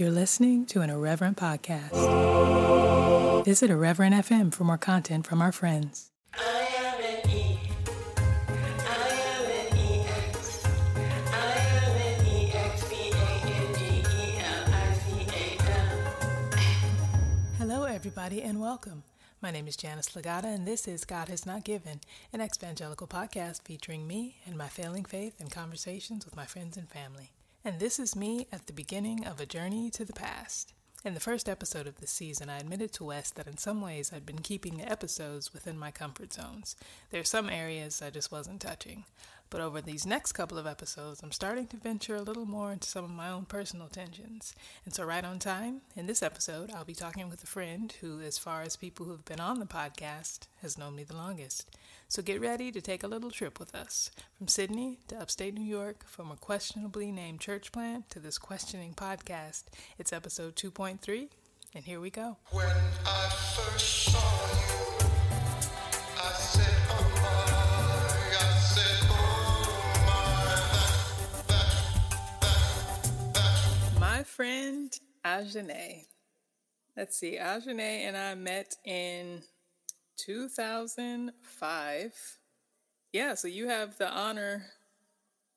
You're listening to an Irreverent podcast. Visit Irreverent FM for more content from our friends. Hello, everybody, and welcome. My name is Janice Legata, and this is God Has Not Given, an evangelical podcast featuring me and my failing faith and conversations with my friends and family. And this is me at the beginning of a journey to the past. In the first episode of this season, I admitted to Wes that in some ways I'd been keeping the episodes within my comfort zones. There are some areas I just wasn't touching. But over these next couple of episodes, I'm starting to venture a little more into some of my own personal tensions. And so, right on time, in this episode, I'll be talking with a friend who, as far as people who've been on the podcast, has known me the longest. So, get ready to take a little trip with us from Sydney to upstate New York, from a questionably named church plant to this questioning podcast. It's episode 2.3, and here we go. When I first saw you, friend Ajane. Let's see, Ajane and I met in 2005. Yeah, so you have the honor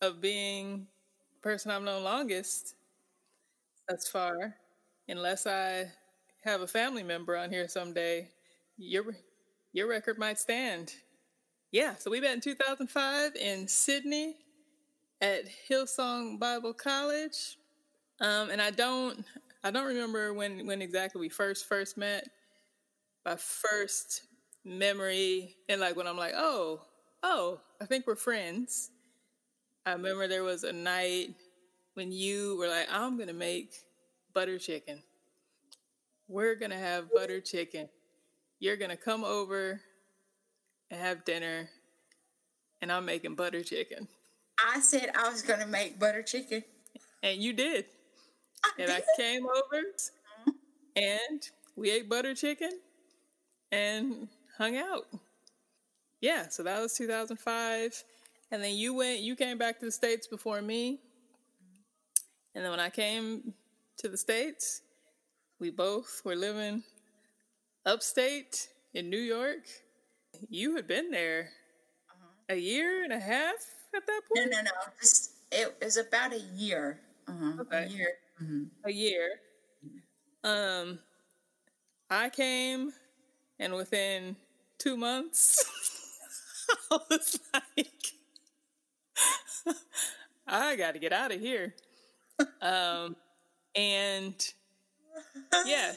of being the person I've known longest thus far. Unless I have a family member on here someday, your your record might stand. Yeah, so we met in 2005 in Sydney at Hillsong Bible College. Um, and I don't I don't remember when when exactly we first first met. My first memory and like when I'm like, oh, oh, I think we're friends. I remember there was a night when you were like, I'm gonna make butter chicken. We're gonna have butter chicken. You're gonna come over and have dinner, and I'm making butter chicken. I said I was going to make butter chicken. And you did. And I came over and we ate butter chicken and hung out. Yeah, so that was 2005. And then you went, you came back to the States before me. And then when I came to the States, we both were living upstate in New York. You had been there a year and a half at that No, point? no, no. Just, it was about a year. Uh-huh. Okay. A year. Hmm a year. Um, I came, and within two months, I was like, I got to get out of here. Um, and yeah,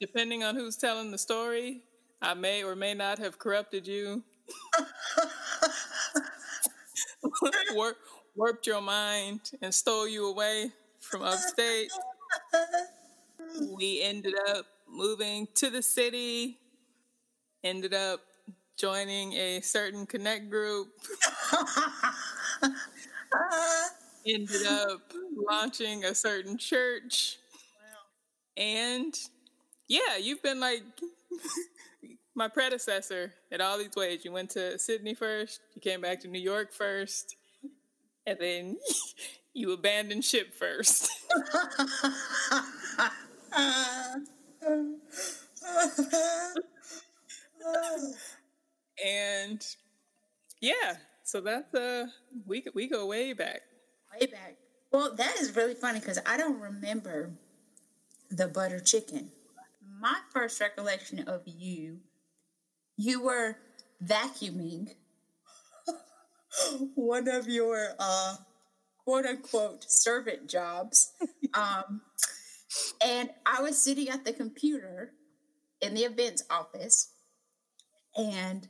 depending on who's telling the story, I may or may not have corrupted you, War- warped your mind, and stole you away from upstate we ended up moving to the city, ended up joining a certain connect group, ended up launching a certain church. And yeah, you've been like my predecessor in all these ways. You went to Sydney first, you came back to New York first, and then you abandon ship first. and yeah, so that's uh we we go way back. Way back. Well, that is really funny because I don't remember the butter chicken. My first recollection of you, you were vacuuming one of your uh, quote unquote servant jobs. um, and I was sitting at the computer in the events office, and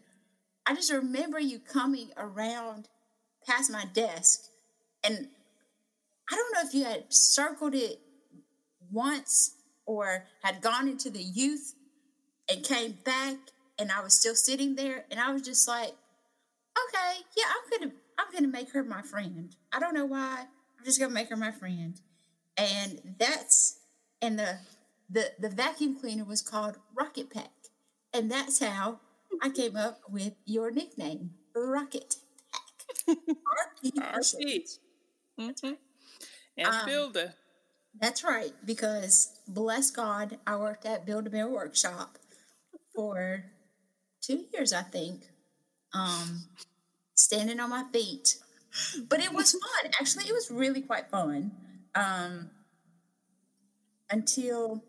I just remember you coming around past my desk, and I don't know if you had circled it once or had gone into the youth and came back, and I was still sitting there, and I was just like, okay, yeah, I'm gonna, I'm gonna make her my friend. I don't know why. I'm just gonna make her my friend, and that's and the the the vacuum cleaner was called Rocket Pack, and that's how I came up with your nickname, Rocket Pack. RP for short. RP. hmm And Um, Builder. That's right, because bless God, I worked at Build a Bear Workshop for two years, I think, um, standing on my feet. But it was fun. Actually, it was really quite fun um, until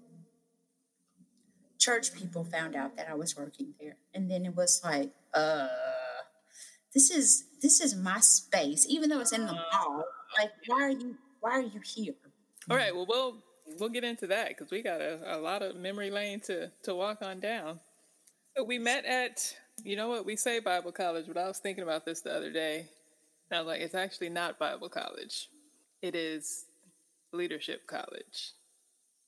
church people found out that I was working there, and then it was like, uh, this is this is my space, even though it's in the mall. Like, why are you why are you here? All right. Well, we'll we'll get into that because we got a, a lot of memory lane to to walk on down. So we met at you know what we say Bible college, but I was thinking about this the other day. And I was like, it's actually not Bible college. It is leadership college.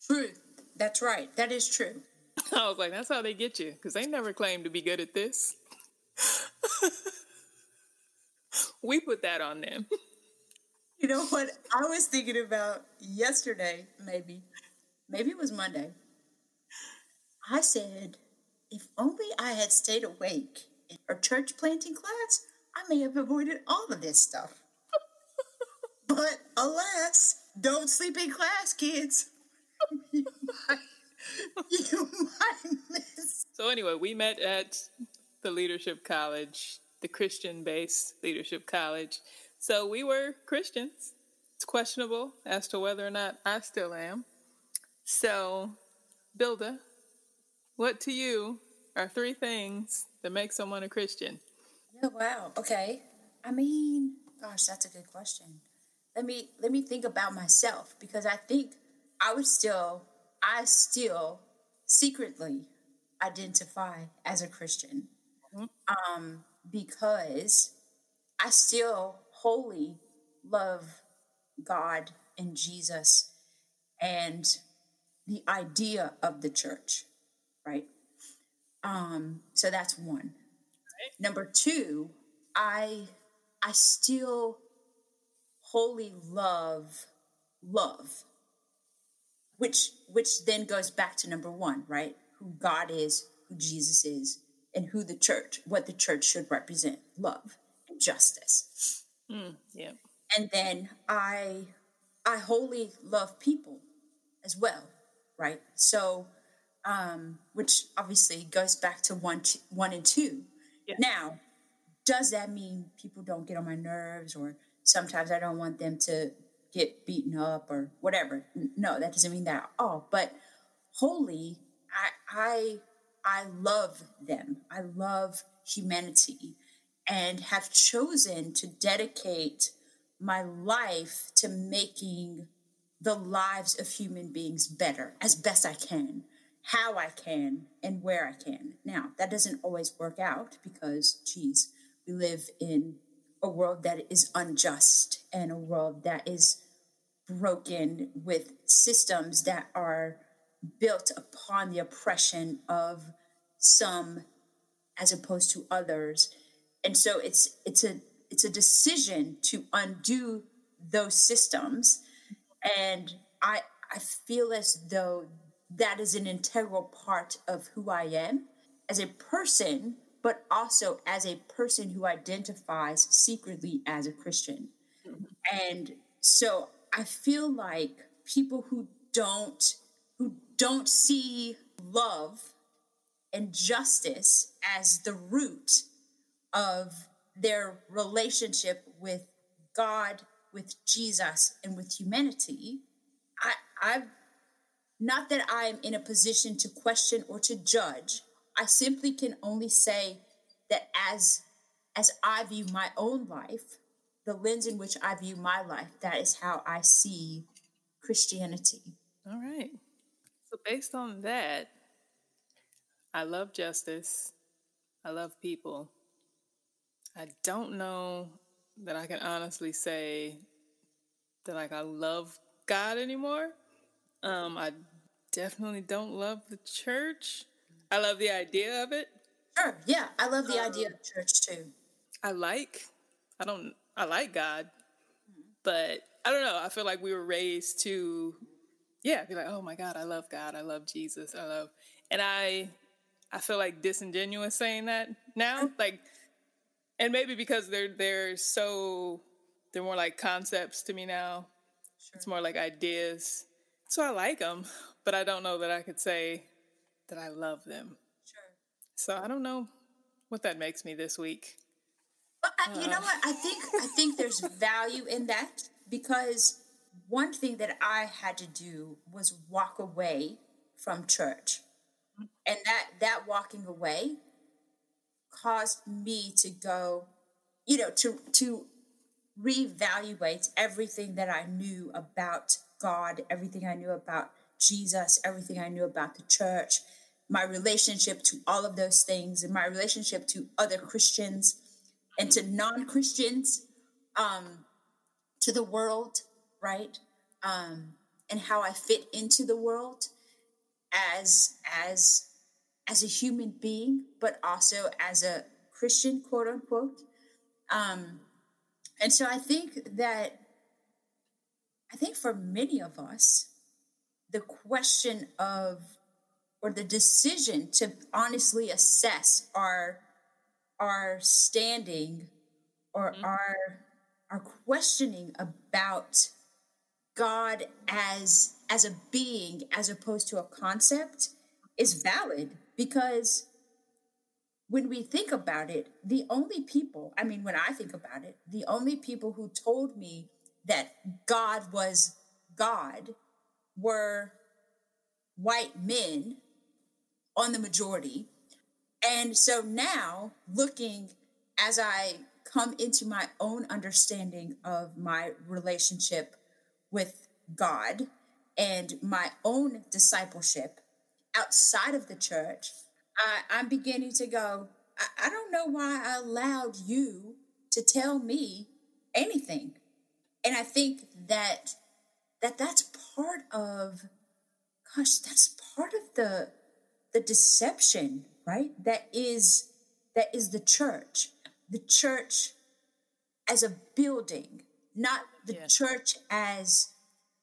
True. That's right. That is true. I was like, that's how they get you because they never claim to be good at this. we put that on them. You know what I was thinking about yesterday, maybe, maybe it was Monday. I said, if only I had stayed awake in our church planting class, I may have avoided all of this stuff. but alas, don't sleep in class, kids. you, might, you might miss. So anyway, we met at the leadership college, the Christian-based leadership college. So we were Christians. It's questionable as to whether or not I still am. So, Bilda, what to you are three things that make someone a Christian? Oh wow. Okay. I mean, gosh, that's a good question. Let me let me think about myself because I think I would still I still secretly identify as a Christian. Um because I still wholly love God and Jesus and the idea of the church, right? Um, so that's one. Number two, I I still wholly love love, which which then goes back to number one, right? Who God is, who Jesus is, and who the church, what the church should represent: love and justice. Mm, yeah. And then I I wholly love people as well, right? So, um, which obviously goes back to one, t- one and two. Yeah. Now, does that mean people don't get on my nerves, or sometimes I don't want them to get beaten up or whatever? No, that doesn't mean that at all. But wholly, I I I love them. I love humanity, and have chosen to dedicate my life to making the lives of human beings better as best I can, how I can, and where I can. Now, that doesn't always work out because, geez, we live in a world that is unjust and a world that is broken with systems that are built upon the oppression of some as opposed to others. And so it's it's a it's a decision to undo those systems and i i feel as though that is an integral part of who i am as a person but also as a person who identifies secretly as a christian. Mm-hmm. And so i feel like people who don't who don't see love and justice as the root of their relationship with God, with Jesus, and with humanity, I, I've not that I'm in a position to question or to judge. I simply can only say that as as I view my own life, the lens in which I view my life, that is how I see Christianity. All right. So based on that, I love justice. I love people. I don't know that I can honestly say that like I love God anymore. Um, I definitely don't love the church. I love the idea of it. Sure, yeah, I love the idea um, of church too. I like. I don't. I like God, but I don't know. I feel like we were raised to, yeah, be like, oh my God, I love God. I love Jesus. I love, and I, I feel like disingenuous saying that now. Like, and maybe because they're they're so they're more like concepts to me now. It's more like ideas. So I like them, but I don't know that I could say that I love them. Sure. So I don't know what that makes me this week. But I, you know uh, what? I think I think there's value in that because one thing that I had to do was walk away from church, and that that walking away caused me to go, you know, to to reevaluate everything that I knew about God, everything I knew about Jesus, everything I knew about the church, my relationship to all of those things, and my relationship to other Christians and to non Christians, um, to the world, right? Um, and how I fit into the world as as as a human being, but also as a Christian, quote unquote. Um, and so I think that I think for many of us, the question of or the decision to honestly assess our our standing or Mhm. our our questioning about God as as a being as opposed to a concept is valid because when we think about it, the only people, I mean, when I think about it, the only people who told me that God was God were white men on the majority. And so now, looking as I come into my own understanding of my relationship with God and my own discipleship outside of the church, I, I'm beginning to go, I, I don't know why I allowed you to tell me anything. And I think that that that's part of gosh, that's part of the the deception, right? That is that is the church. The church as a building, not the church as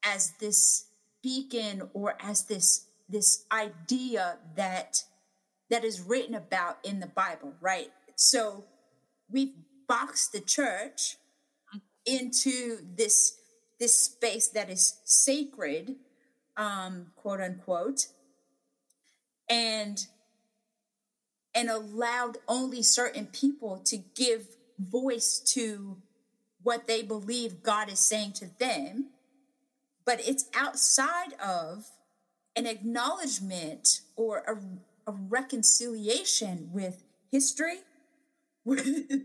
as this beacon or as this this idea that that is written about in the Bible, right? So we've boxed the church mm. into this this space that is sacred, um, quote unquote, and and allowed only certain people to give voice to what they believe God is saying to them, but it's outside of an acknowledgement or a, a reconciliation with history. With,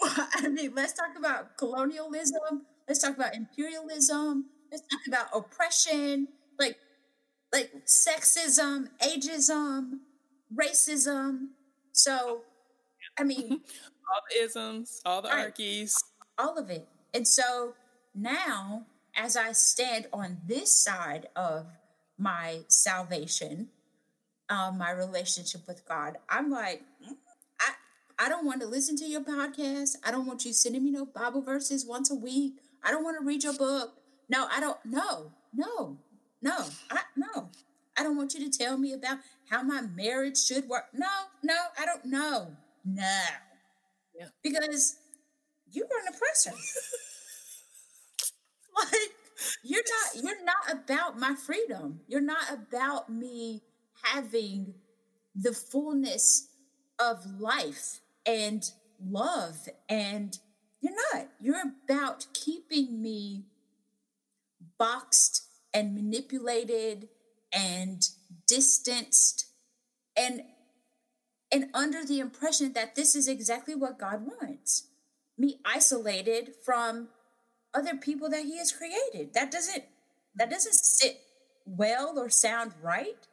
I mean, let's talk about colonialism. Let's talk about imperialism. Let's talk about oppression, like like sexism, ageism, racism. So, I mean, All the isms, all the Right. archies. all of it. And so now, as I stand on this side of my salvation, um, my relationship with God, I'm like, "Mm, I I don't want to listen to your podcast. I don't want you sending me no Bible verses once a week. I don't want to read your book. No, I don't. No, no, no. I no. I don't want you to tell me about how my marriage should work. No, no, I don't know. No. Yeah. Because you are an oppressor. like you're not you're not about my freedom. You're not about me having the fullness of life and love and you're not. You're about keeping me boxed and manipulated and distanced and and under the impression that this is exactly what God wants. Me isolated from other people that he has created. That doesn't that doesn't sit well or sound right.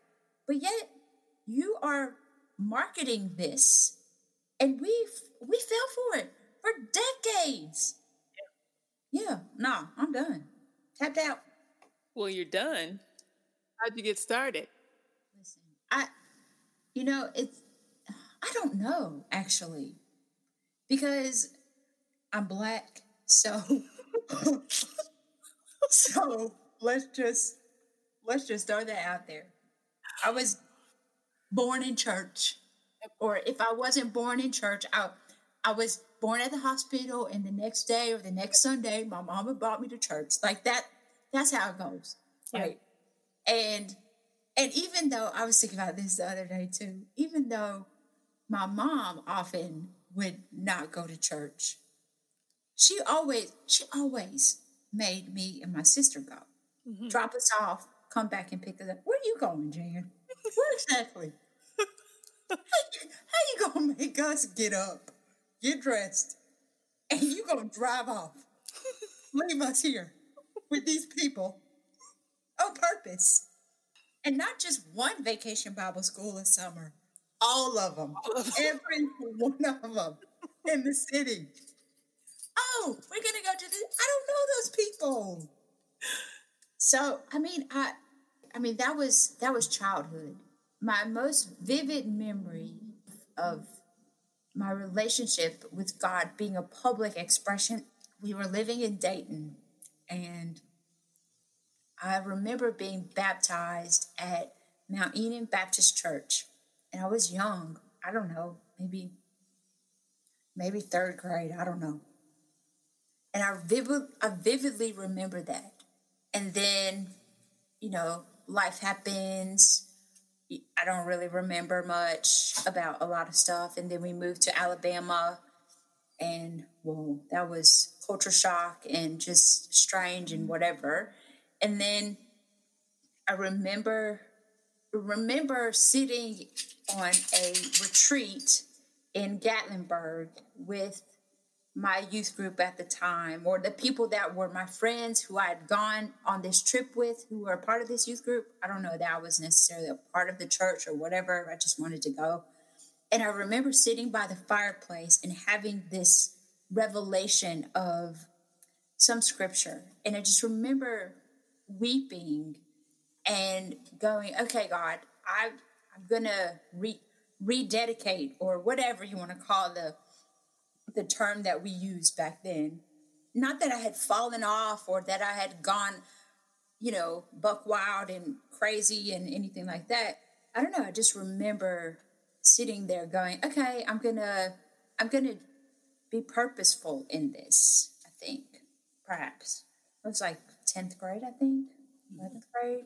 But yet you are marketing this and we we fell for it for decades. Yeah, no, I'm done. Tapped out. Well, you're done. How'd you get started? Listen, I, you know, it's, I don't know actually, because I'm black. So, so let's just let's just throw that out there. I was born in church, or if I wasn't born in church, I I was born at the hospital, and the next day or the next Sunday, my mama brought me to church. Like that. That's how it goes, Yeah. right? And and even though I was thinking about this the other day too, even though my mom often would not go to church, she always she always made me and my sister go. Mhm. Drop us off, come back and pick us up. Where are you going, Jan? Where exactly? how, you, how you gonna make us get up, get dressed, and you gonna drive off? Leave us here with these people on purpose. And not just one vacation Bible school in summer, all of them, every one of them in the city. Oh, we're gonna go to this. I don't know those people. So I mean, I, I mean that was that was childhood. My most vivid memory of my relationship with God being a public expression. We were living in Dayton, and I remember being baptized at Mount Eden Baptist Church, and I was young. I don't know, maybe maybe third grade. I don't know. And I vivid, I vividly remember that. And then, you know, life happens. I don't really remember much about a lot of stuff. And then we moved to Alabama, and well, that was culture shock and just strange and whatever. And then I remember remember sitting on a retreat in Gatlinburg with my youth group at the time, or the people that were my friends who I had gone on this trip with, who were part of this youth group. I don't know that I was necessarily a part of the church or whatever. I just wanted to go. And I remember sitting by the fireplace and having this revelation of some scripture. And I just remember weeping and going, okay, God, I, I'm going to re- rededicate or whatever you want to call the the term that we used back then. Not that I had fallen off or that I had gone, you know, buck wild and crazy and anything like that. I don't know. I just remember sitting there going, okay, I'm gonna I'm gonna be purposeful in this, I think. Perhaps. It was like 10th grade, I think. 11th mm-hmm. grade.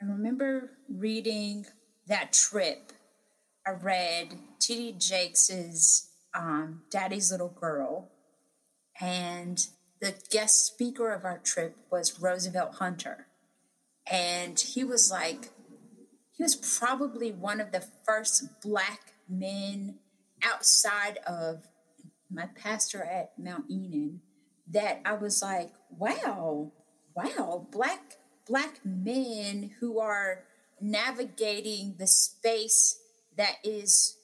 I remember reading that trip. I read T.D. Jakes's um, Daddy's Little Girl, and the guest speaker of our trip was Roosevelt Hunter. And he was like, he was probably one of the first black men outside of my pastor at Mount Enon that I was like, wow, wow, black black men who are navigating the space that is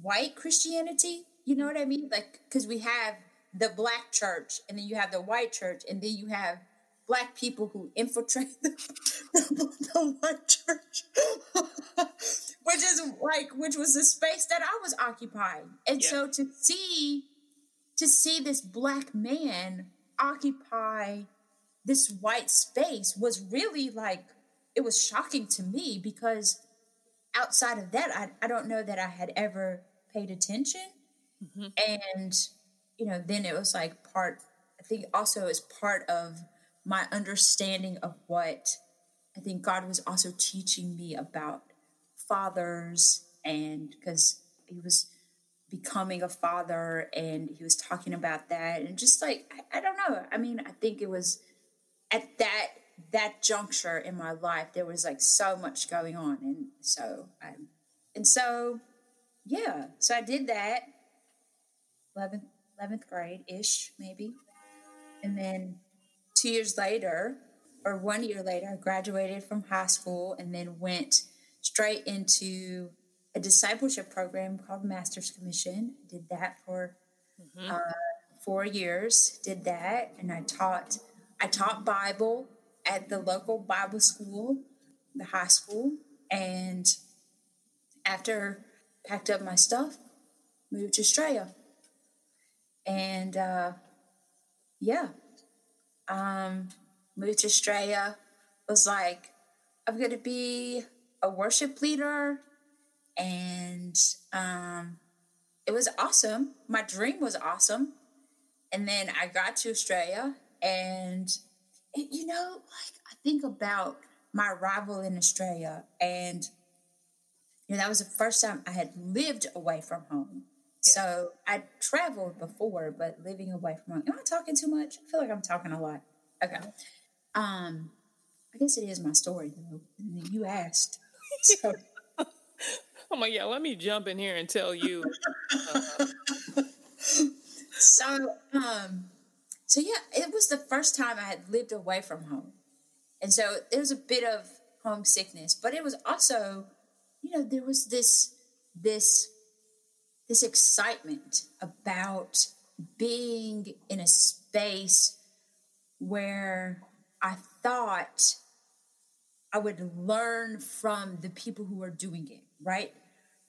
white Christianity. You know what I mean? Like, because we have the black church, and then you have the white church, and then you have black people who infiltrate the, the, the white church, which is like, which was the space that I was occupying. And Yeah. so to see, to see this black man occupy this white space was really like, it was shocking to me because outside of that, I, I don't know that I had ever paid attention. Mhm. And, you know, then it was like part, I think also as part of my understanding of what I think God was also teaching me about fathers and because he was becoming a father and he was talking about that and just like I, I don't know. I mean i think it was at that that juncture in my life there was like so much going on and so i and so yeah. So i did that 11th 11th grade ish maybe. And then two years later or one year later i graduated from high school and then went straight into a discipleship program called master's commission. Did that for uh, four years did that and i taught i taught bible at the local bible school the high school and after packed up my stuff moved to australia and uh, yeah. Um, moved to australia. Was like i'm to be a worship leader. And um, it was awesome. My dream was awesome. And then i got to australia and it, you know like i think about my arrival in Australia, and you know that was the first time I had lived away from home. Yeah. So I traveled before, but living away from home. Am I talking too much? I feel like I'm talking a lot. Okay. Um, I guess it is my story though. You asked, so I'm like, yeah, let me jump in here and tell you. so um, so yeah, it was the first time I had lived away from home, and so there was a bit of homesickness, but it was also, you know, there was this this this excitement about being in a space where I thought I would learn from the people who are doing it, right?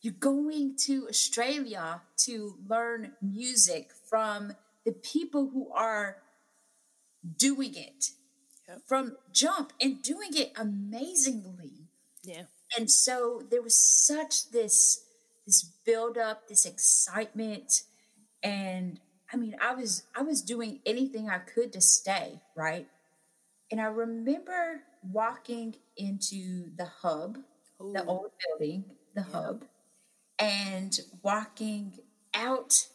You're going to Australia to learn music from the people who are doing it Yep. from jump and doing it amazingly Yeah. and so there was such this this build up this excitement and i mean i was i was doing anything i could to stay right and i remember walking into the hub the old building the Yeah. hub and walking out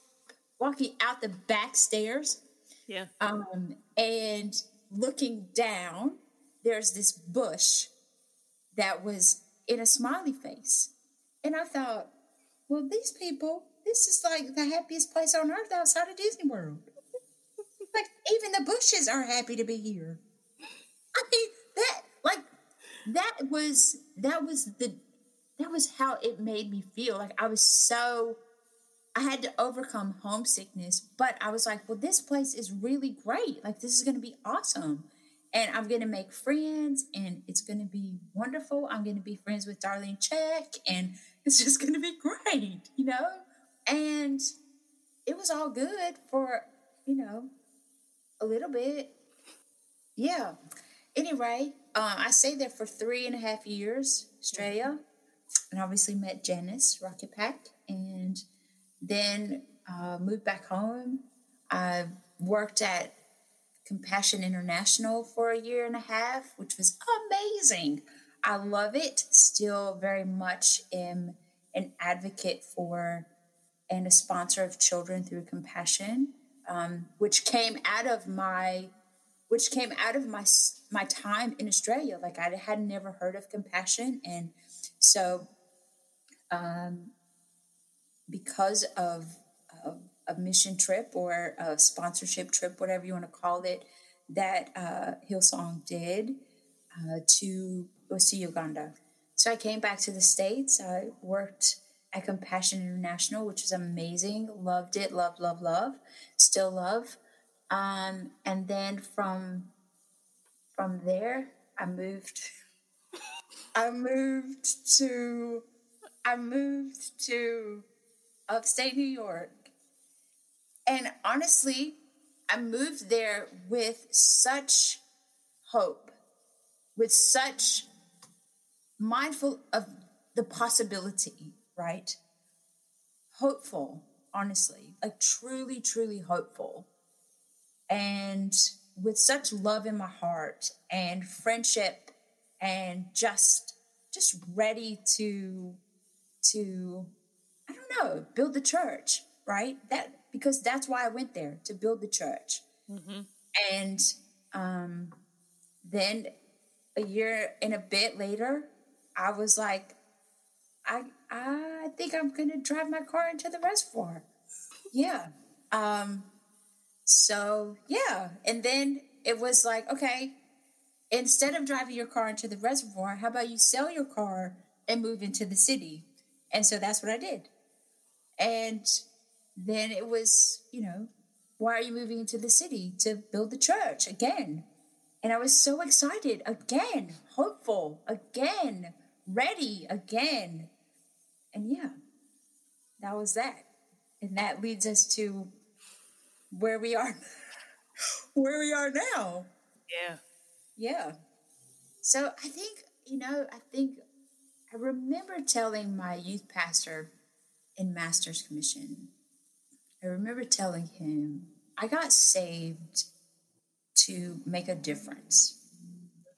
walking out the back stairs Yeah. um, and looking down, there's this bush that was in a smiley face. And I thought, well, these people, this is like the happiest place on earth outside of Disney World. like, even the bushes are happy to be here. I mean, that, like, that was, that was the, that was how it made me feel. Like, I was so, I had to overcome homesickness, but I was like, well, this place is really great. Like, this is going to be awesome. And I'm going to make friends and it's going to be wonderful. I'm going to be friends with Darlene Zschech and it's just going to be great, you know? And it was all good for, you know, a little bit. Yeah. Anyway, uh, I stayed there for three and a half years, Australia, and obviously met Janice Rocket Pack, and then uh, moved back home. I worked at Compassion International for a year and a half, which was amazing. I love it. Still very much am an advocate for and a sponsor of children through compassion, um, which came out of my which came out of my my time in Australia. Like I had never heard of compassion, and so um, because of, a mission trip or a sponsorship trip, whatever you want to call it, that uh, Hillsong did uh, to was to Uganda. So I came back to the states. I worked at Compassion International, which is amazing. Loved it. Love, love, love. Still love. Um, and then from from there, I moved. I moved to. I moved to upstate New York. And honestly, I moved there with such hope, with such mindful of the possibility, right? Hopeful, honestly, like truly, truly hopeful. And with such love in my heart and friendship and just just ready to to I don't know, build the church, right? That because that's why I went there to build the church. hmm And um, then a year and a bit later, I was like, I I think I'm gonna drive my car into the reservoir. Yeah. Um, so yeah, and then it was like, okay, instead of driving your car into the reservoir, how about you sell your car and move into the city? And so that's what I did. And then it was, you know, why are you moving into the city to build the church again? And I was so excited again, hopeful again, ready again. And yeah, that was that. And that leads us to where we are where we are now. Yeah. Yeah. So I think, you know, I think I remember telling my youth pastor in Master's Commission, I remember telling him, I got saved to make a difference.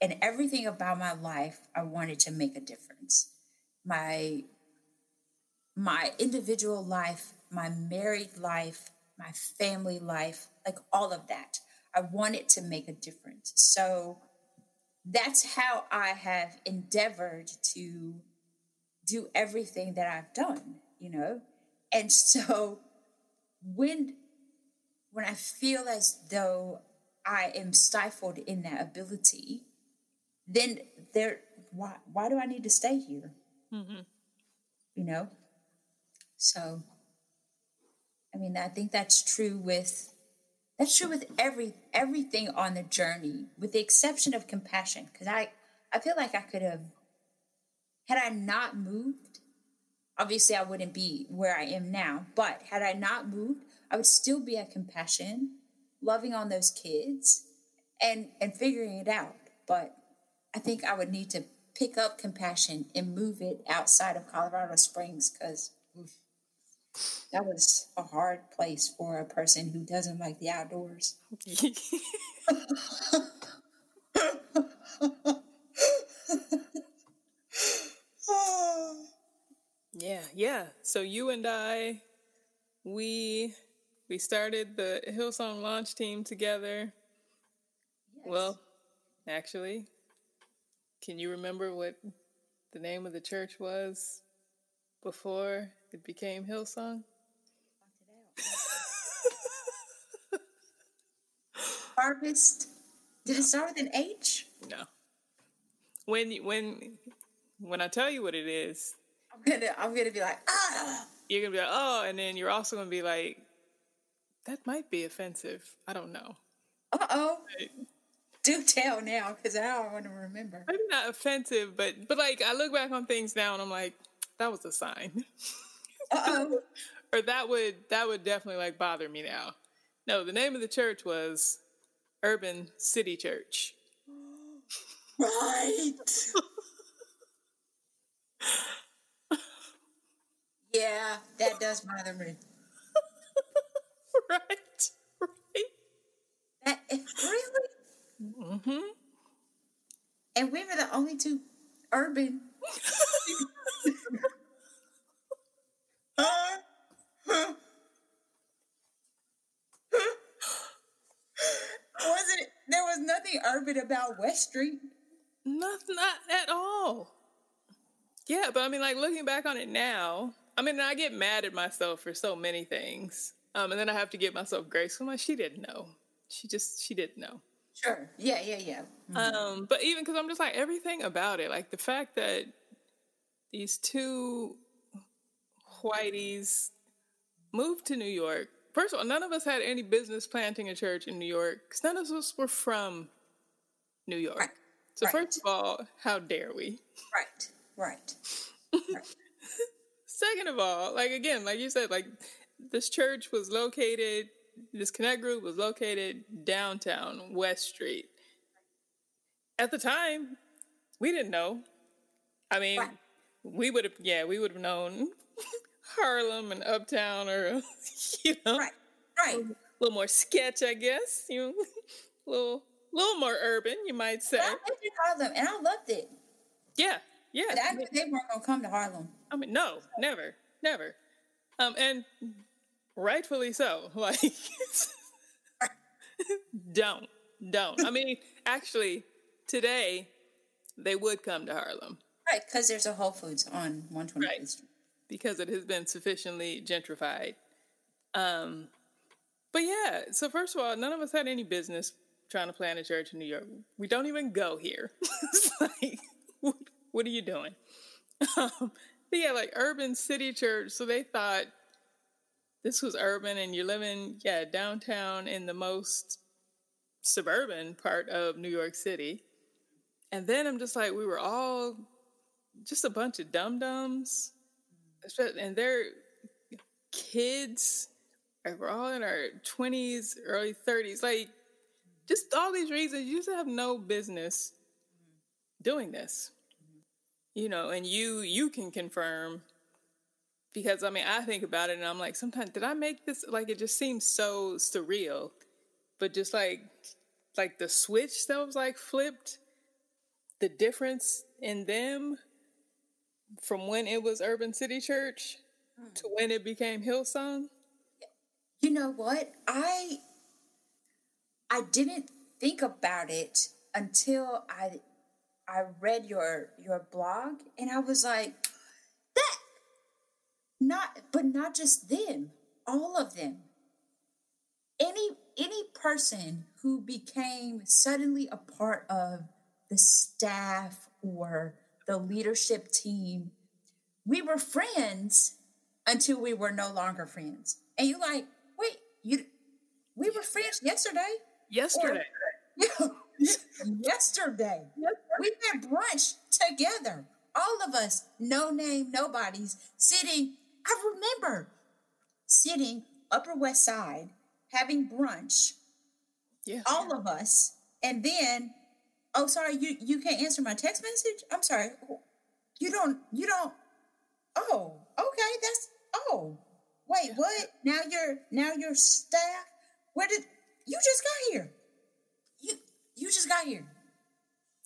And everything about my life, I wanted to make a difference. My my individual life, my married life, my family life, like all of that. I wanted to make a difference. So that's how I have endeavored to do everything that I've done, you know? And so when when I feel as though I am stifled in that ability, then there why why do I need to stay here? Mm-hmm. You know? So I mean, I think that's true with that's true with every everything on the journey, with the exception of compassion. Because I I feel like I could have had I not moved. Obviously, I wouldn't be where I am now. But had I not moved, I would still be at compassion, loving on those kids, and and figuring it out. But I think I would need to pick up compassion and move it outside of Colorado Springs because that was a hard place for a person who doesn't like the outdoors. yeah, yeah. So you and I, we we started the Hillsong launch team together. Well, actually, can you remember what the name of the church was before it became Hillsong? Harvest. Did it start with an H? No. When when when I tell you what it is, I'm gonna I'm gonna be like ah. you're gonna be like, oh, and then you're also gonna be like, that might be offensive. I don't know. Uh oh. Do tell now, because I don't want to remember. Maybe not offensive, but but like I look back on things now and I'm like, that was a sign. Oh. or that would that would definitely like bother me now. No, the name of the church was Urban City Church. right. yeah, that does bother me. right. Right. That really. Mm-hmm. And we were the only two urban. Wasn't? There was nothing urban about West Street. Not not at all. Yeah, but I mean, like looking back on it now, I mean, I get mad at myself for so many things, um, and then I have to give myself grace. I'm like, she didn't know. She just she didn't know. Sure. Yeah, yeah, yeah. Um, but even because I'm just like everything about it, like the fact that these two whiteys moved to New York. First of all, none of us had any business planting a church in New York because none of us were from New York. Right, So right. first of all, how dare we? Right, right. Second of all, like again, like you said, like this church was located, this connect group was located downtown West Street. At the time, we didn't know. I mean, Right. we would have, yeah, we would have known Harlem and Uptown, or you know, Right, right. a little more sketch, I guess. You know, a little, little more urban, you might say. I lived in Harlem and I loved it. Yeah, yeah. But I knew they weren't gonna come to Harlem. I mean, no, never, never. Um, and rightfully so. Like, don't, don't. I mean, actually, today they would come to Harlem Right, because there's a Whole Foods on 125th Right. Street. because it has been sufficiently gentrified. Um, but yeah, so first of all, none of us had any business trying to plant a church in New York. We don't even go here. it's like, what, what are you doing? Um, but yeah, like urban city church. So they thought this was urban, and you're living, yeah, downtown in the most suburban part of New York City. And then I'm just like, we were all just a bunch of dum dums, and they're kids. We're all in our twenties, early thirties. Like just all these reasons, you just have no business doing this. Mm-hmm. You know, and you you can confirm because I mean I think about it and I'm like, sometimes did I make this like it just seems so surreal, but just like like the switch that was like flipped the difference in them from when it was Urban City Church to mm. when it became Hillsong. You know what? I I didn't think about it until I I read your your blog and I was like not but not just them, all of them. Any any person who became suddenly a part of the staff or the leadership team, we were friends until we were no longer friends. And you like, wait, you we were friends yesterday? Yesterday. Yeah, yesterday. We had brunch together. All of us, no name, nobodies, sitting. I remember sitting Upper West Side having brunch, yeah. all of us, and then, oh, sorry, you you can't answer my text message. I'm sorry, you don't, you don't. Oh, okay, that's oh, wait, what? Now you're now you're staff. Where did you just got here? You you just got here.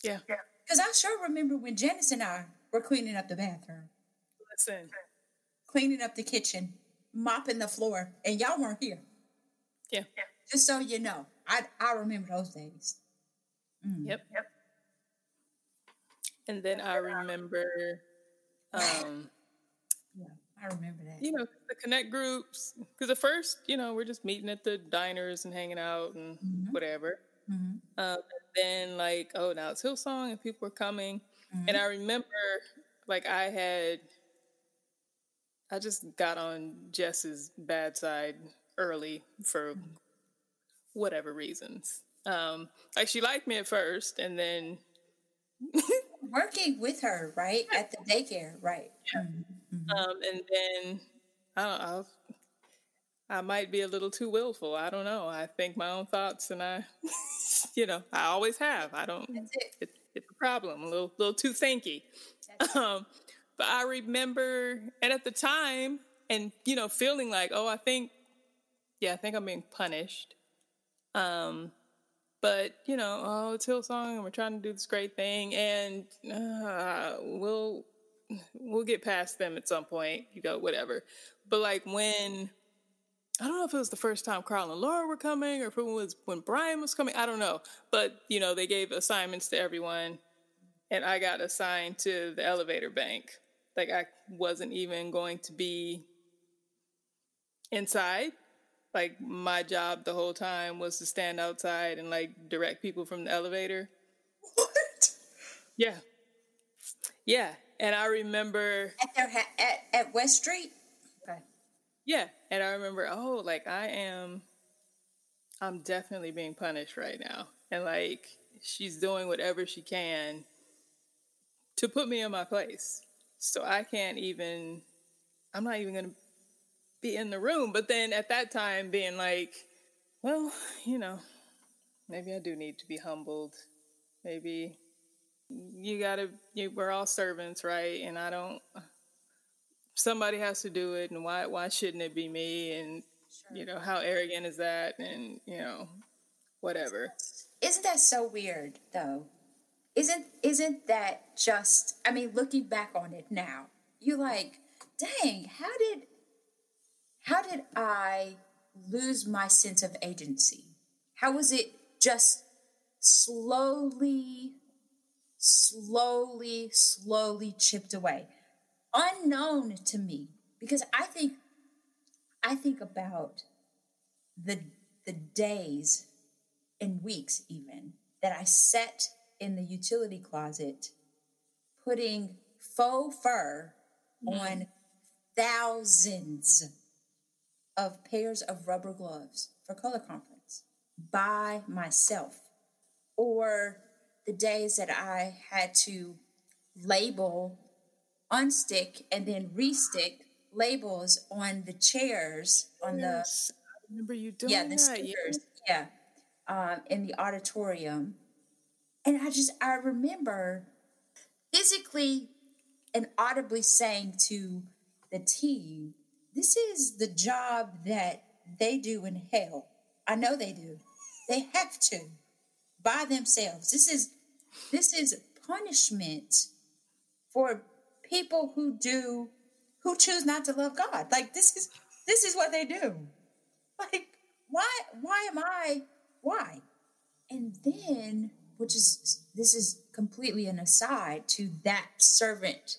Yeah. Yeah. Because I sure remember when Janice and I were cleaning up the bathroom, Listen. Cleaning up the kitchen, mopping the floor, and y'all weren't here. Yeah. yeah. Just so you know, I I remember those days. Mm. Yep. Yep. And then I remember, um, Yeah, I remember that. you know, the connect groups. Because at first, you know, we're just meeting at the diners and hanging out and Mhm. whatever. Mhm. Um, and then like, oh, now it's Hillsong and people were coming. And I remember like I had, I just got on Jess's bad side early for whatever reasons. Um, like she liked me at first, and then Working with her, right at the daycare, right? Mhm. Mhm. um, and then I don't know. I might be a little too willful. I don't know. I think my own thoughts, and I, you know, I always have. I don't. That's it. It, it's a problem. A little, little too thinky. Um, but I remember, and at the time, and you know, feeling like, oh, I think, yeah, I think I'm being punished. Um, but you know, oh, it's Hillsong, and we're trying to do this great thing, and uh, we'll we'll get past them at some point. You go, whatever. But like when. I don't know if it was the first time Carl and Laura were coming or if it was when Brian was coming. I don't know. But, you know, they gave assignments to everyone and I got assigned to the elevator bank. Like I wasn't even going to be inside. Like my job the whole time was to stand outside and like direct people from the elevator. What? Yeah. Yeah. And I remember, At their ha- at at West Street. Okay. yeah. And I remember, oh, like I am, I'm definitely being punished right now. And like she's doing whatever she can to put me in my place. So I can't even, I'm not even going to be in the room. But then at that time, being like, well, you know, maybe I do need to be humbled. Maybe you gotta, you, we're all servants, right? And I don't, somebody has to do it. And why, why shouldn't it be me? And, you know, how arrogant is that? And, you know, whatever. Isn't that so weird though? Isn't isn't that just I mean looking back on it now, you're like, dang, how did how did I lose my sense of agency? How was it just slowly slowly slowly chipped away? Unknown to me because I think I think about the the days and weeks even that I sat in the utility closet putting faux fur on thousands of pairs of rubber gloves for Colour Conference by myself or the days that I had to label unstick and then restick labels on the chairs on the I remember you doing yeah the that. stickers yeah um, in the auditorium and i just i remember physically and audibly saying to the team this is the job that they do in hell i know they do they have to by themselves this is this is punishment for people who do who choose not to love God. Like this is this is what they do. Like why why am I why? And then which is this is completely an aside to that servant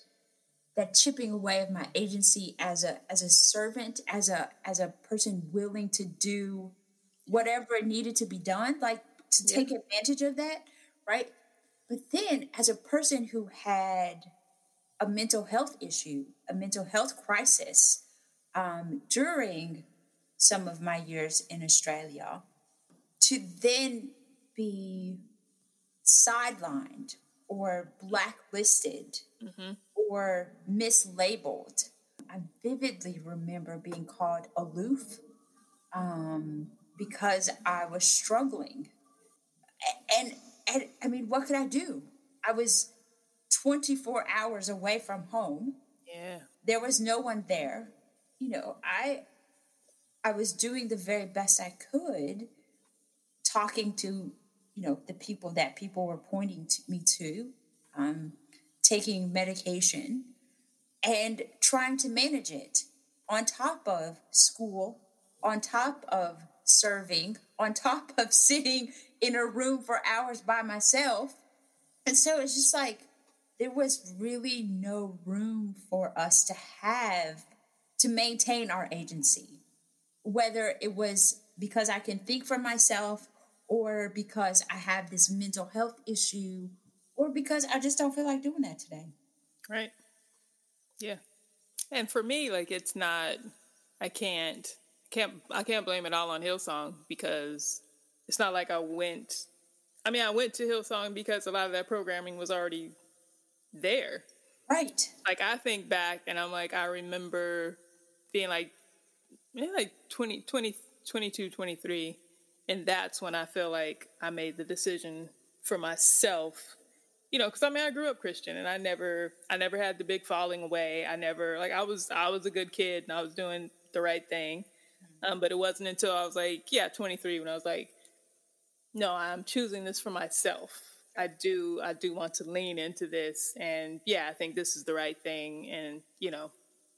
that chipping away of my agency as a as a servant as a as a person willing to do whatever needed to be done like to Yeah. take advantage of that right but then as a person who had a mental health issue a mental health crisis um, during some of my years in australia to then be sidelined or blacklisted Mhm. or mislabeled. I vividly remember being called aloof um, because I was struggling. And, and I mean, what could I do? I was 24 hours away from home. Yeah. There was no one there. You know, I I was doing the very best I could, talking to you know the people that people were pointing to me to, um, taking medication, and trying to manage it on top of school, on top of serving, on top of sitting in a room for hours by myself. And so it's just like there was really no room for us to have to maintain our agency, whether it was because I can think for myself or because I have this mental health issue or because I just don't feel like doing that today. Right. Yeah. And for me, like it's not I can't can't I can't blame it all on Hillsong because it's not like I went I mean I went to Hillsong because a lot of that programming was already there. Right. Like I think back and I'm like I remember being like maybe like 20, 20 22, 23 and that's when I feel like I made the decision for myself you know because i mean i grew up christian and i never i never had the big falling away. I never like i was i was a good kid and i was doing the right thing. Um, but it wasn't until i was like yeah 23 when i was like no i'm choosing this for myself. I do i do want to lean into this and yeah i think this is the right thing and you know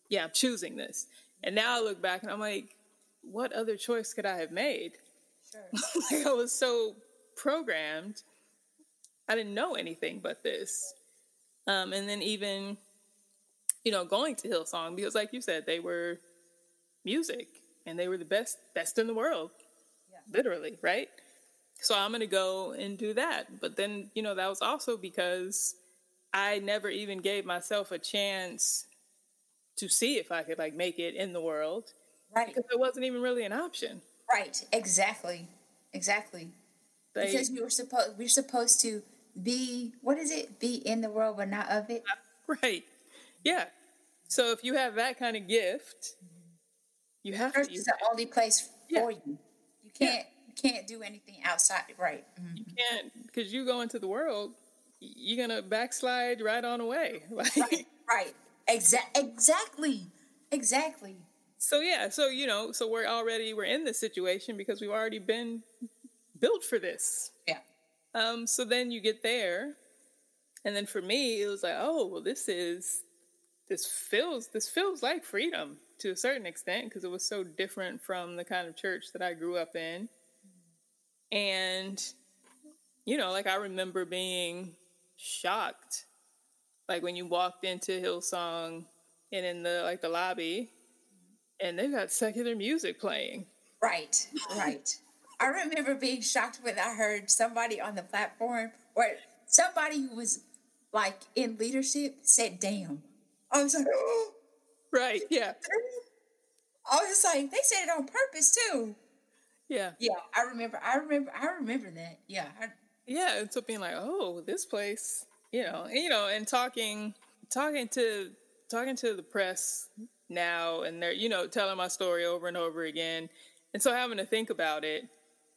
yeah i'm choosing this. And now i look back and i'm like what other choice could i have made Sure. like I was so programmed, I didn't know anything but this. Um, and then even, you know, going to Hillsong because, like you said, they were music and they were the best, best in the world, Yeah. literally, right? So I'm gonna go and do that. But then, you know, that was also because I never even gave myself a chance to see if I could like make it in the world Right. because it wasn't even really an option. Right. Exactly. Exactly. They- because we were supposed we're supposed to be what is it? Be in the world but not of it. Right. Yeah. So if you have that kind of gift, you have to Church use is the it. only place Yeah. for you. You can't you can't do anything outside. Right. Mhm. You can't because you go into the world, you're gonna backslide right on away. Like, Right. Right. Exact. Exactly. Exactly. So yeah. So you know, so we're already we're in this situation because we've already been built for this. Yeah. Um. So then you get there, and then for me, it was like, oh, well, this is this feels this feels like freedom to a certain extent because it was so different from the kind of church that I grew up in. And you know, like I remember being shocked like when you walked into Hillsong and in the like the lobby and they got secular music playing. Right. Right. I remember being shocked when I heard somebody on the platform or somebody who was like in leadership said, "Damn." I was like, oh. Right, yeah. I was like, they said it on purpose too. Yeah. Yeah, I remember. I remember. I remember that. Yeah, I, yeah and so being like oh this place you know and, you know and talking talking to talking to the press now and they're you know telling my story over and over again and so having to think about it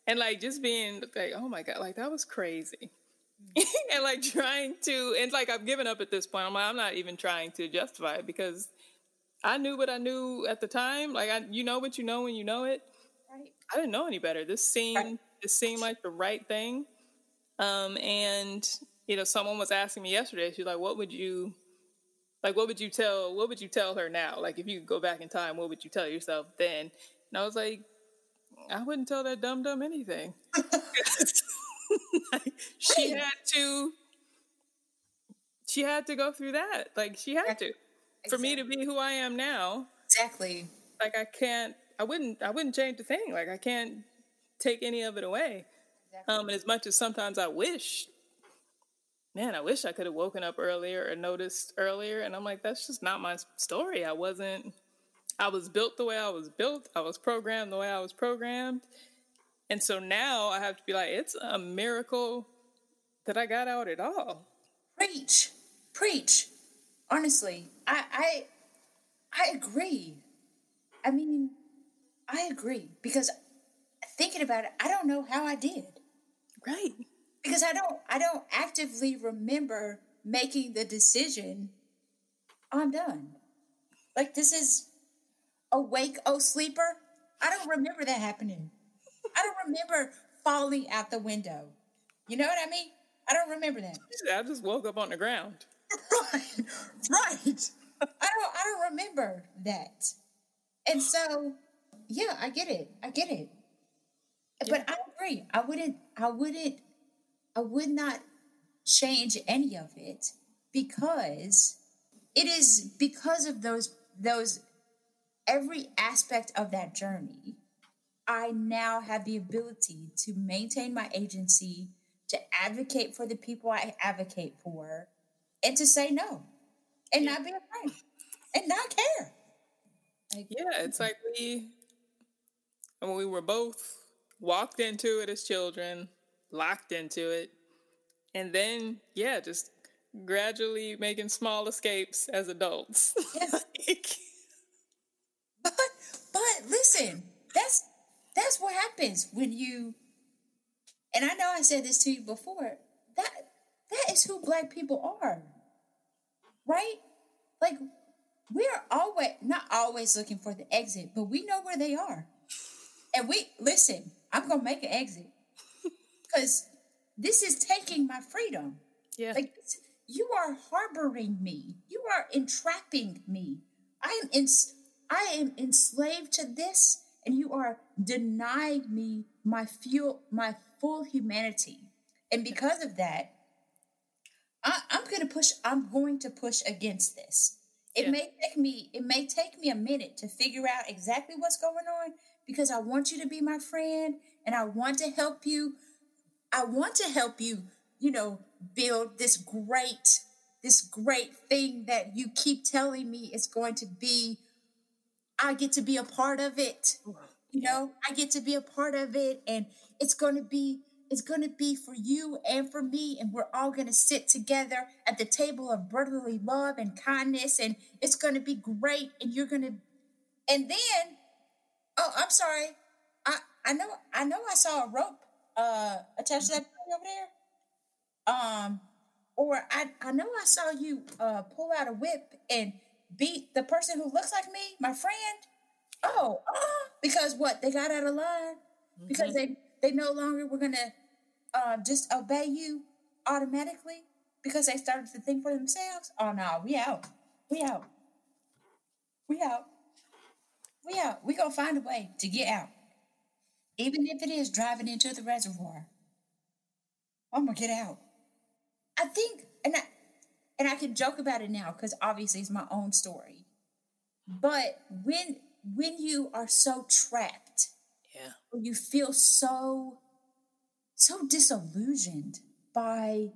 and like just being like oh my god like that was crazy and like trying to and like i've given up at this point i'm like i'm not even trying to justify it because i knew what i knew at the time like i you know what you know when you know it right. I didn't know any better. This seemed Right. this seemed like the right thing. Um, and you know, someone was asking me yesterday, she's like, what would you like what would you tell what would you tell her now? Like if you could go back in time, what would you tell yourself then? And I was like, I wouldn't tell that dumb dumb anything. like, she had to she had to go through that. Like she had to. For me to be who I am now. Exactly. Like I can't I wouldn't I wouldn't change a thing. Like I can't take any of it away. Exactly. Um and as much as sometimes I wish man, I wish I could have woken up earlier or noticed earlier. And I'm like, that's just not my story. I wasn't, I was built the way I was built. I was programmed the way I was programmed. And so now I have to be like, it's a miracle that I got out at all. Preach, preach. Honestly, I, I, I agree. I mean, I agree because thinking about it, I don't know how I did. Right because I don't I don't actively remember making the decision. Oh, I'm done. Like this is awake, oh sleeper. I don't remember that happening. I don't remember falling out the window. You know what I mean? I don't remember that. I just woke up on the ground. right, right. I don't. I don't remember that. And so, yeah, I get it. I get it. Yeah. But I agree. I wouldn't. I wouldn't I would not change any of it because it is because of those those every aspect of that journey I now have the ability to maintain my agency, to advocate for the people I advocate for, and to say no and yeah. not be afraid and not care. Like, yeah, it's like we, when we were both walked into it as children, locked into it. And then, yeah, just gradually making small escapes as adults. Yes. like, but but listen, that's that's what happens when you and I know I said this to you before. That that is who black people are. Right? Like we're always not always looking for the exit, but we know where they are. And we listen, I'm gonna make an exit because this is taking my freedom. Yeah. Like you are harboring me. You are entrapping me. I am in, I am enslaved to this, and you are denying me my fuel, my full humanity. And because of that, I, am going to push. I'm going to push against this. It yeah. may take me. It may take me a minute to figure out exactly what's going on because I want you to be my friend and I want to help you I want to help you, you know, build this great, this great thing that you keep telling me is going to be. I get to be a part of it. You know, I get to be a part of it, and it's going to be it's going to be for you and for me and we're all going to sit together at the table of brotherly love and kindness and it's going to be great and you're going to and then oh i'm sorry i i know i know i saw a rope uh attached to that over there. Um, or I I know I saw you uh pull out a whip and beat the person who looks like me, my friend. Oh, uh, because what they got out of line mm-hmm. because they they no longer were gonna uh, just obey you automatically because they started to think for themselves. Oh no, we out, we out, we out, we out. We gonna find a way to get out even if it is driving into the reservoir. I'm gonna get out. I think, and I, and I can joke about it now because obviously it's my own story. But when when you are so trapped, yeah, you feel so so disillusioned by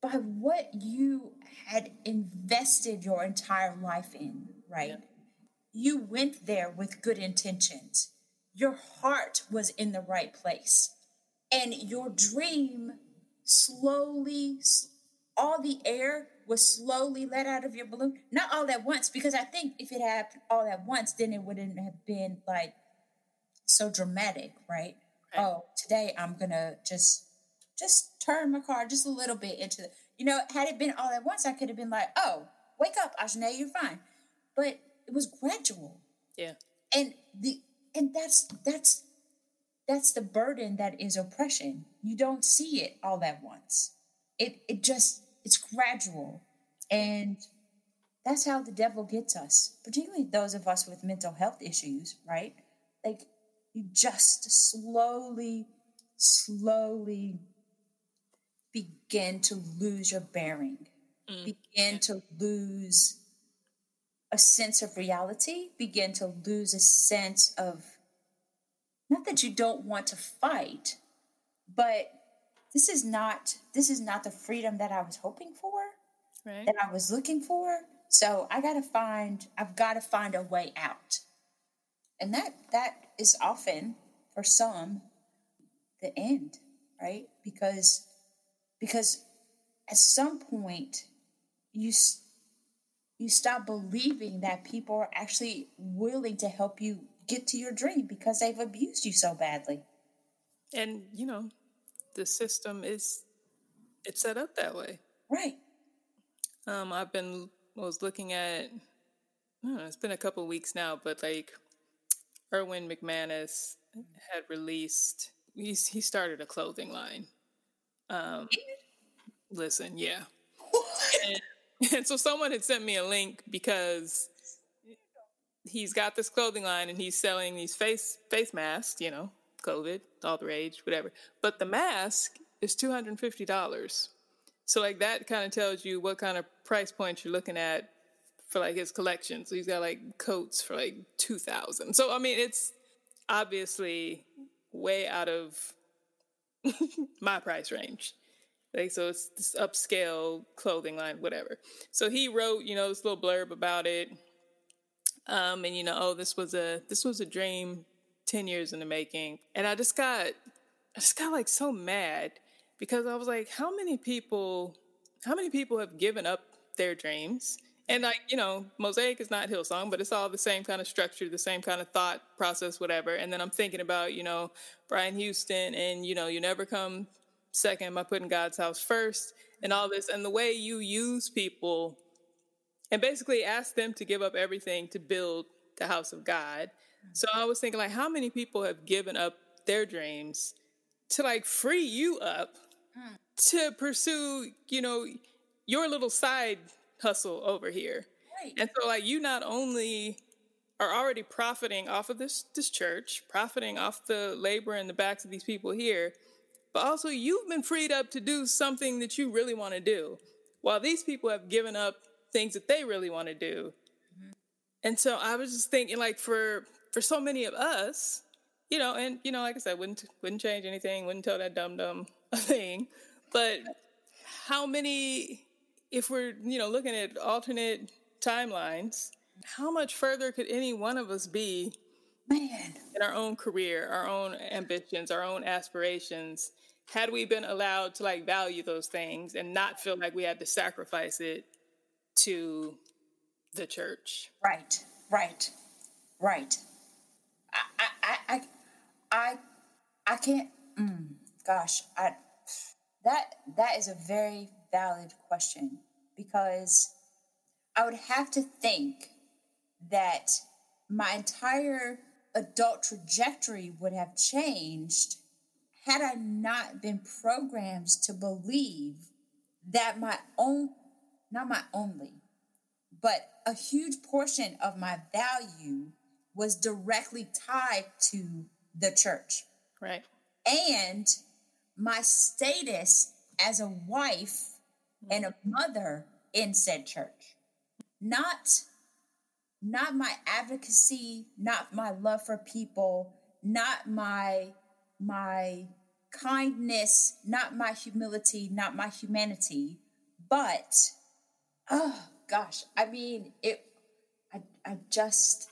by what you had invested your entire life in, right? Yeah. You went there with good intentions your heart was in the right place. And your dream slowly all the air was slowly let out of your balloon. Not all at once because i think if it happened all at once then it wouldn't have been like so dramatic right, oh today i'm gonna just just turn my car just a little bit into the you know had it been all at once i could have been like oh wake up Ajane, you're fine. But it was gradual. Yeah. And the and that's that's that's the burden that is oppression. You don't see it all at once. It it just it's gradual. And that's how the devil gets us particularly those of us with mental health issues right? Like you just slowly slowly begin to lose your bearing. Mm. begin to lose a sense of reality begin to lose a sense of not that you don't want to fight but this is not this is not the freedom that i was hoping for Right. that i was looking for. So i gotta find i've got to find a way out. And that that is often for some the end right? Because because at some point you you stop believing that people are actually willing to help you get to your dream because they've abused you so badly And you know, the system is it's set up that way. right Um, I've been was looking at. I don't know, it's been a couple weeks now, but like, Erwin McManus had released. He's he started a clothing line. Um, listen, yeah, and, so someone had sent me a link because he's got this clothing line and he's selling these face face masks. You know, COVID, all the rage, whatever. But the mask is two hundred and fifty dollars. So like that kind of tells you what kind of price point you're looking at for like his collection. So he's got like coats for like two thousand. So I mean, it's obviously way out of my price range. Like so, it's this upscale clothing line, whatever. So he wrote, you know, this little blurb about it, um, and you know, oh, this was a this was a dream, ten years in the making, and I just got, I just got like so mad because I was like, how many people, how many people have given up their dreams? And like, you know, Mosaic is not Hillsong, but it's all the same kind of structure, the same kind of thought process, whatever. And then I'm thinking about, you know, Brian Houston and, you know, you never come second by putting God's house first and all this. And the way you use people and basically ask them to give up everything to build the house of God. So I was thinking, like, how many people have given up their dreams to like free you up hmm. to pursue, you know, your little side hustle over here. Right. And so like you not only are already profiting off of this this church, profiting off the labor and the backs of these people here, but also you've been freed up to do something that you really want to do. While these people have given up things that they really want to do. Mm-hmm. And so I was just thinking like for for so many of us, you know, and you know, like I said, wouldn't wouldn't change anything, wouldn't tell that dumb dumb a thing. But how many if we're, you know, looking at alternate timelines, how much further could any one of us be man in our own career, our own ambitions, our own aspirations, had we been allowed to like value those things and not feel like we had to sacrifice it to the church. Right, right, right. I, I, I, I, I can't. Mm, gosh, I that that is a very valid question because I would have to think that my entire adult trajectory would have changed had I not been programmed to believe that my own, not my only, but a huge portion of my value was directly tied to the church. Right. and my status as a wife and a mm-hmm. mother in said church. Not not my advocacy not my love for people not my my kindness not my humility not my humanity but oh gosh i mean it i, I just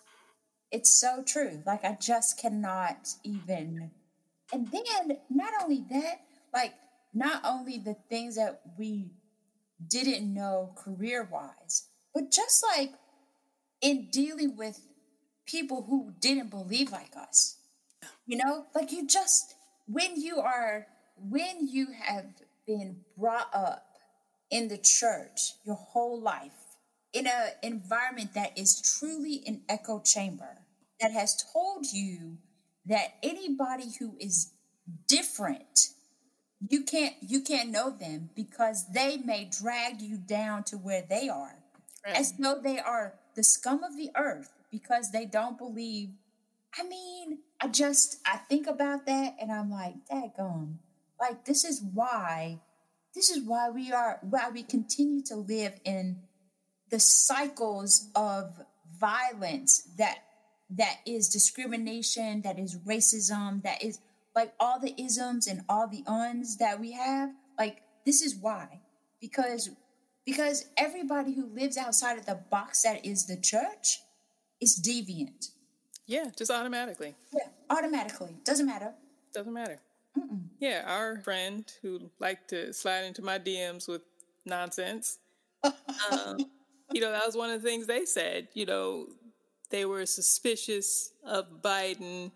it's so true like i just cannot even and then not only that like not only the things that we didn't know career wise but just like in dealing with people who didn't believe like us you know like you just when you are when you have been brought up in the church your whole life in an environment that is truly an echo chamber that has told you that anybody who is different you can't you can't know them because they may drag you down to where they are Right. as though they are the scum of the earth because they don't believe. I mean i just i think about that and i'm like daggum. Like this is why this is why we are why we continue to live in the cycles of violence that that is discrimination that is racism that is like all the isms and all the uns that we have. Like this is why. Because because everybody who lives outside of the box that is the church is deviant Yeah, just automatically. yeah automatically doesn't matter Doesn't matter. Yeah, our friend who liked to slide into my DMs with nonsense. um, you know, that was one of the things they said. You know, they were suspicious of Biden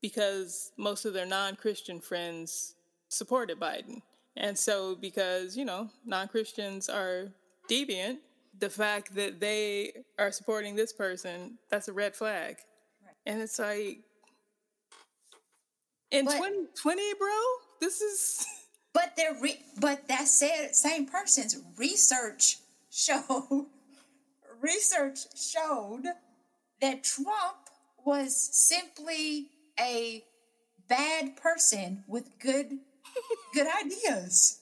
because most of their non Christian friends supported Biden. And so, because, you know, non Christians are deviant, the fact that they are supporting this person, that's a red flag. And it's like, in But- 2020, bro, this is. But they're re- but that said same person's research showed research showed that Trump was simply a bad person with good good ideas.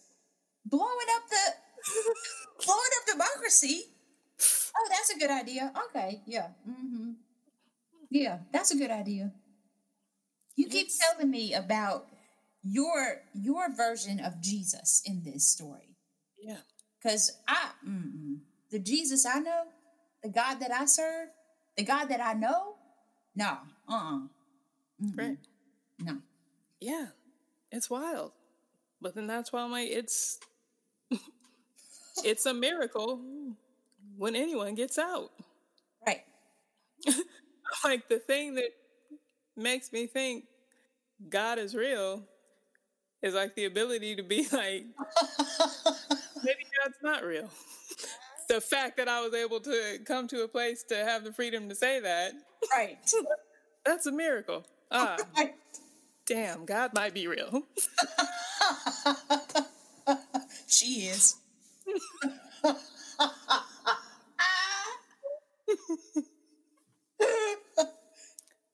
Blowing up the blowing up democracy. Oh, that's a good idea. Okay, yeah. hmm Yeah, that's a good idea. You keep It's- telling me about your your version of Jesus in this story, Yeah. because I mm-mm. the Jesus I know, the God that I serve, the God that I know, no, uh, uh Right. no, Yeah. It's wild. But then that's why I'm like, it's. it's a miracle when anyone gets out. right, Like the thing that makes me think God is real is like the ability to be like, maybe God's not real. The fact that I was able to come to a place to have the freedom to say that, right, that's a miracle. Ah, right. damn, God might be real. She is.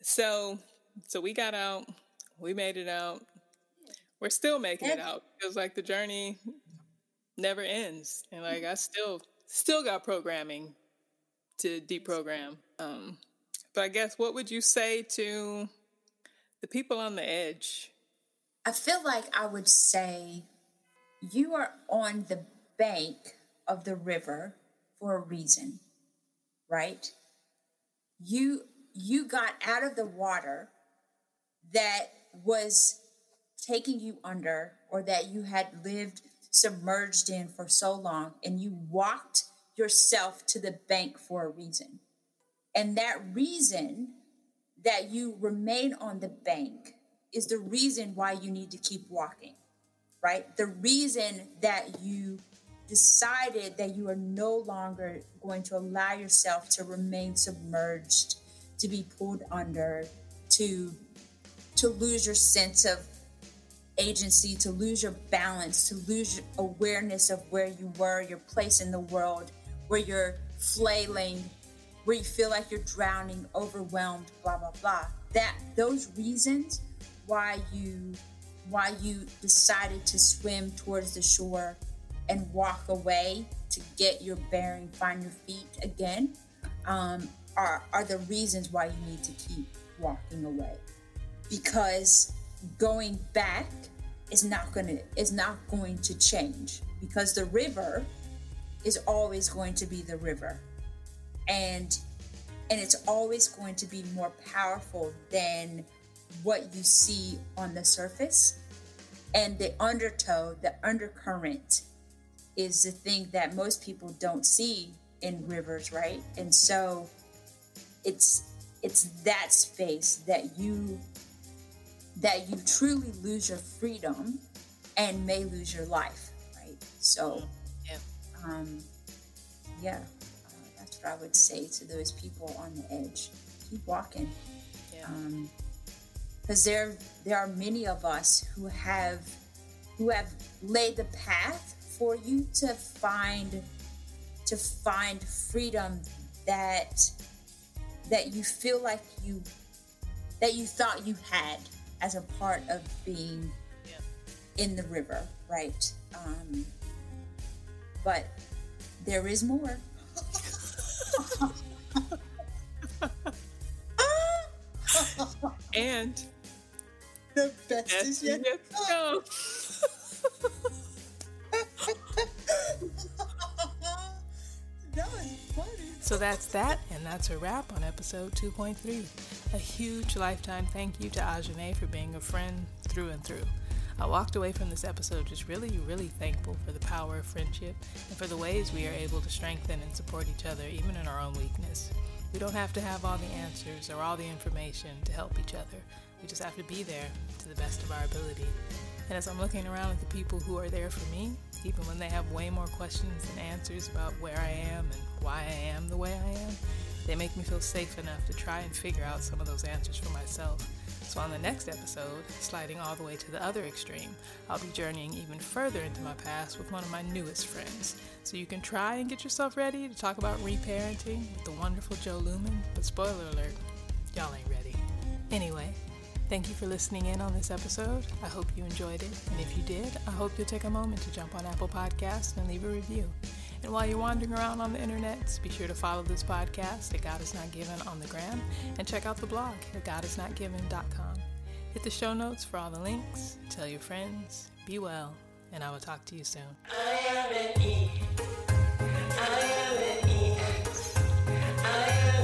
So, so we got out. We made it out. We're still making it out. Feels like the journey never ends, and like I still still got programming to deprogram. Um, but I guess what would you say to the people on the edge? I feel like I would say you are on the bank of the river for a reason, right? You you got out of the water that was taking you under or that you had lived submerged in for so long and you walked yourself to the bank for a reason. And that reason that you remain on the bank is the reason why you need to keep walking, right? The reason that you decided that you are no longer going to allow yourself to remain submerged, to be pulled under, to to lose your sense of agency, to lose your balance, to lose awareness of where you were, your place in the world, where you're flailing, where you feel like you're drowning, overwhelmed, blah blah blah. That those reasons why you why you decided to swim towards the shore and walk away to get your bearing, find your feet again, um, are are the reasons why you need to keep walking away. Because going back is not gonna is not going to change because the river is always going to be the river and and it's always going to be more powerful than what you see on the surface. And the undertow the undercurrent is the thing that most people don't see in rivers right? And so it's it's that space that you that you truly lose your freedom and may lose your life right? So Yeah. um yeah uh, that's what i would say to those people on the edge. Keep walking. Yeah. um because there there are many of us who have who have laid the path for you to find to find freedom that that you feel like you that you thought you had as a part of being in the river, right? Um, but there is more. And the best that's is yet. yet to come. that was funny. So that's that, and that's a wrap on episode 2.3. A huge lifetime thank you to Ajane for being a friend through and through. I walked away from this episode just really, really thankful for the power of friendship and for the ways we are able to strengthen and support each other, even in our own weakness. We don't have to have all the answers or all the information to help each other. We just have to be there to the best of our ability. And as I'm looking around at the people who are there for me, even when they have way more questions than answers about where I am and why I am the way I am, they make me feel safe enough to try and figure out some of those answers for myself. So, on the next episode, sliding all the way to the other extreme, I'll be journeying even further into my past with one of my newest friends. So, you can try and get yourself ready to talk about reparenting with the wonderful Joe Lumen, but spoiler alert, y'all ain't ready. Anyway, Thank you for listening in on this episode. I hope you enjoyed it. And if you did, I hope you'll take a moment to jump on Apple Podcasts and leave a review. And while you're wandering around on the internet, be sure to follow this podcast at God Is Not Given on the gram and check out the blog at godisnotgiven.com. Hit the show notes for all the links. Tell your friends. Be well, and I will talk to you soon. I am an E. I am an E. I am